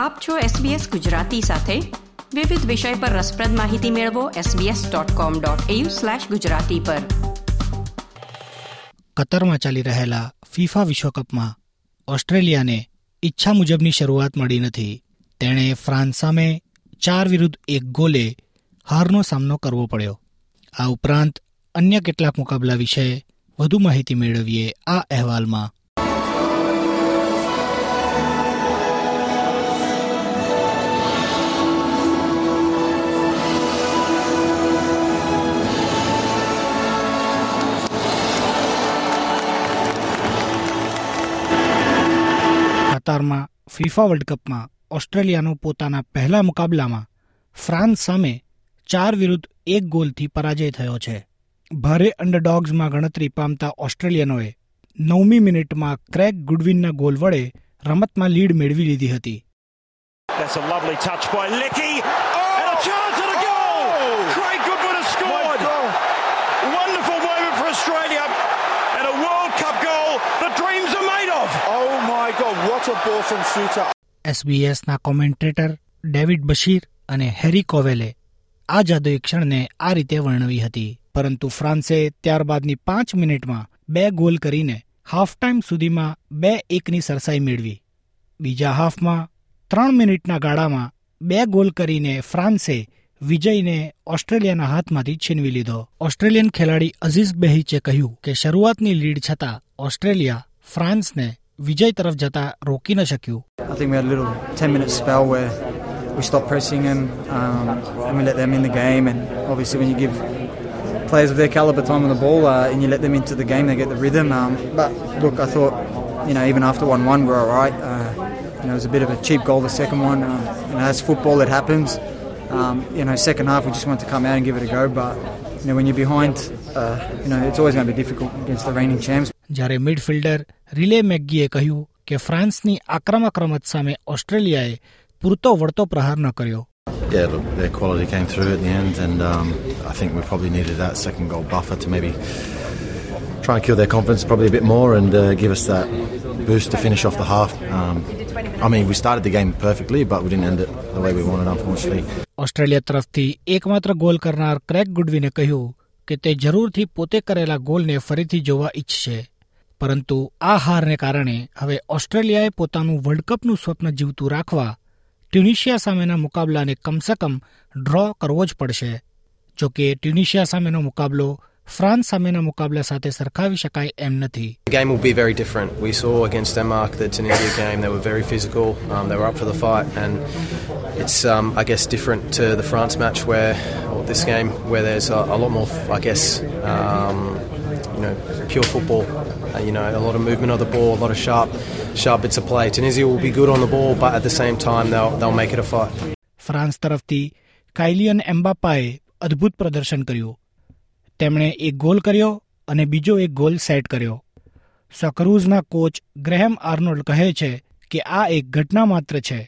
આપ છો SBS ગુજરાતી સાથે વિવિધ વિષય પર રસપ્રદ માહિતી મેળવો sbs.com.au/gujarati પર કતરમાં ચાલી રહેલા ફીફા વિશ્વકપમાં ઓસ્ટ્રેલિયાને ઈચ્છા મુજબની શરૂઆત મળી નથી તેણે ફ્રાન્સ સામે ચાર વિરુદ્ધ એક ગોલે હારનો સામનો કરવો પડ્યો આ ઉપરાંત અન્ય કેટલાક મુકાબલા વિશે વધુ માહિતી મેળવીએ આ અહેવાલમાં કતારમાં ફિફા વર્લ્ડ કપમાં ઓસ્ટ્રેલિયાનો પોતાના પહેલા મુકાબલામાં ફ્રાન્સ સામે ચાર વિરુદ્ધ એક ગોલથી પરાજય થયો છે ભારે અંડરડોગ્સમાં ગણતરી પામતા ઓસ્ટ્રેલિયનોએ નવમી મિનિટમાં ક્રેક ગુડવિનના ગોલ વડે રમતમાં લીડ મેળવી લીધી હતી That's a lovely touch by Licky. એસબીએસના કોમેન્ટેટર ડેવિડ બશીર અને હેરી કોવેલે આ જાદુઈ ક્ષણને આ રીતે વર્ણવી હતી પરંતુ ફ્રાન્સે ત્યારબાદની પાંચ મિનિટમાં બે ગોલ કરીને હાફ ટાઈમ સુધીમાં બે એકની સરસાઈ મેળવી બીજા હાફમાં ત્રણ મિનિટના ગાળામાં બે ગોલ કરીને ફ્રાન્સે વિજયને ઓસ્ટ્રેલિયાના હાથમાંથી છીનવી લીધો ઓસ્ટ્રેલિયન ખેલાડી અઝીઝ બેહીચે કહ્યું કે શરૂઆતની લીડ છતાં ઓસ્ટ્રેલિયા ફ્રાન્સને વિજય તરફ જતા રોકી ન શક્યું I think we had a little 10 minute spell where we stopped pressing them um, and we let them in the game and obviously when you give players of their caliber time on the ball uh, and you let them into the game they get the rhythm um, but look I thought you know even after 1-1 we're all right uh, you know it was a bit of a cheap goal the second one uh, you know that's football it happens um, you know second half we just wanted to come out and give it a go but you know when you're behind uh, you know it's always going to be difficult against the reigning champs જ્યારે મિડફિલ્ડર relay મેગ્ગીએ કહ્યું કે ફ્રાન્સની આક્રમક રમત સામે ઓસ્ટ્રેલિયાએ પૂરતો વળતો પ્રહાર ન કર્યો Yeah, look, their quality came through at the end, and um, I think we probably needed that second goal buffer to maybe try and kill their confidence probably a bit more and uh, give us that boost to finish off the half. Um, I mean, we started the game perfectly, but we didn't end it the way we wanted, unfortunately. Australia તરફથી એકમાત્ર goal કરનાર crack ગુડવીને કહ્યું કે તે જરૂરથી પોતે કરેલા ગોલને ફરીથી જોવા ઈચ્છશે પરંતુ આ હારને કારણે હવે ઓસ્ટ્રેલિયાએ પોતાનું વર્લ્ડ કપનું સ્વપ્ન જીવતું રાખવા ટ્યુનિશિયા સામેના મુકાબલાને કમસે કમ ડ્રો કરવો જ પડશે જો કે ટ્યુનિશિયા સામેનો મુકાબલો ફ્રાન્સ સામેના મુકાબલા સાથે સરખાવી શકાય એમ નથી game will be very different we saw against denmark that's an easier game they were very physical um, they were up for the fight and it's um, i guess different to the france match where or this game where there's a, a lot more i guess um, you know pure football. Uh, you know, a lot of movement of the ball, a lot of sharp, sharp bits of play. Tunisia will be good on the ball, but at the same time, they'll they'll make it a fight. France તરફથી Kylian એમ્બાપાએ અદ્ભુત પ્રદર્શન કર્યું તેમણે એક goal કર્યો અને બીજો એક ગોલ સેટ કર્યો સકરૂઝના કોચ ગ્રેહેમ આર્નોલ્ડ કહે છે કે આ એક ઘટના માત્ર છે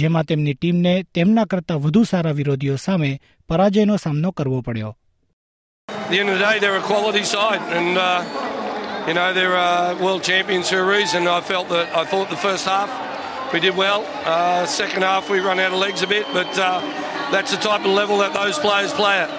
જેમાં તેમની ટીમને તેમના કરતાં વધુ સારા વિરોધીઓ સામે પરાજયનો સામનો કરવો પડ્યો at the end of the day, they're a quality side, and uh, you know they're uh, world champions for a reason. I felt that I thought the first half we did well. Uh, second half we run out of legs a bit, but that's the type of level that those players play at.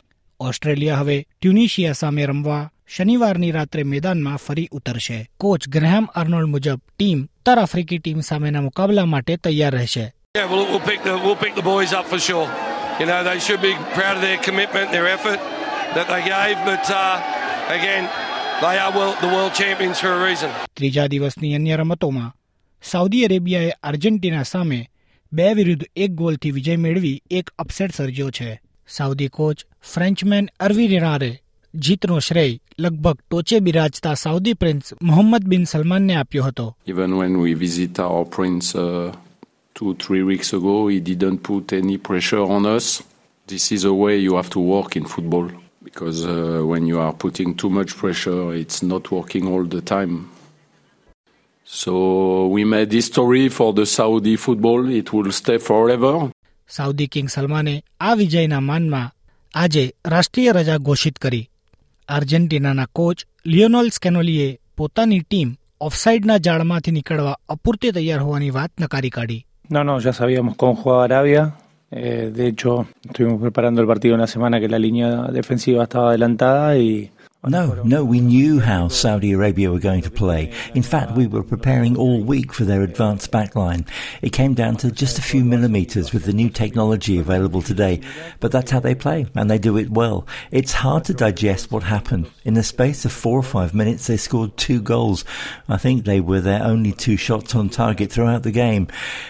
Australia હવે Tunisia સામે રમવા શનિવારની રાત્રે મેદાનમાં ફરી ઉતરશે coach Graham Arnold મુજબ team ઉત્તર આફ્રિકી ટીમ સામેના મુકાબલા માટે તૈયાર રહેશે Yeah, we we'll, pick the, we'll pick the boys up for sure. You know, they should be proud of their commitment, their effort. that they gave, but uh, again, they are world, the world champions for a reason. ત્રીજા દિવસની અન્ય રમતોમાં Saudi અરેબિયાએ Argentina સામે બે વિરુદ્ધ એક ગોલથી વિજય મેળવી એક અપસેટ સર્જ્યો છે સાઉદી કોચ ફ્રેન્ચમેન અરવી રેનારે જીતનો શ્રેય લગભગ ટોચે બિરાજતા સાઉદી પ્રિન્સ મોહમ્મદ બિન સલમાનને આપ્યો હતો even when we visit our prince two three weeks ago he didn't put any pressure on us this is a way you have to work in football because uh, when you are putting too much pressure, it's not working all the time. So we made history for the Saudi football. It will stay forever. Saudi king સલમાને આ વિજયના માનમાં આજે રાષ્ટ્રીય રજા ઘોષિત કરી આર્જેન્ટિનાના coach લિયોનોલ સ્કેનોલીએ પોતાની ટીમ ઓફસાઇડના જાળમાંથી નીકળવા અપૂરતી તૈયાર હોવાની વાત નકારી કાઢી No, no, ya sabíamos cómo jugaba Arabia, Eh, de hecho, estuvimos preparando el partido una semana que la línea defensiva estaba adelantada y No, no, we knew how Saudi Arabia were going to play. In fact, we were preparing all week for their advanced backline. It came down to just a few millimeters with the new technology available today, but that's how they play, and they do it well. It's hard to digest what happened. In the space of four or five minutes, they scored two goals. I think they were their only two shots on target throughout the game,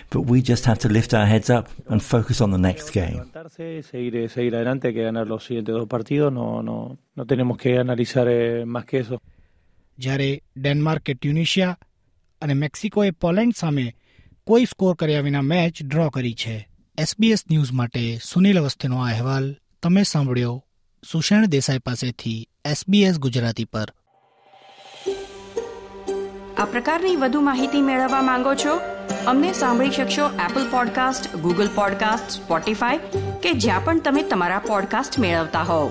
but we just have to lift our heads up and focus on the next game. analizar más que જ્યારે ડેનમાર્કે Tunisia અને મેક્સિકોએ Poland સામે કોઈ score કર્યા વિના match draw કરી છે SBS news માટે સુનિલ અવસ્થીનો આ અહેવાલ તમે સાંભળ્યો સુષેણ દેસાઈ પાસેથી એસબીએસ ગુજરાતી પર આ પ્રકારની વધુ માહિતી મેળવવા માંગો છો અમને સાંભળી શકશો Apple podcast Google podcast Spotify કે જ્યાં પણ તમે તમારા પોડકાસ્ટ મેળવતા હોવ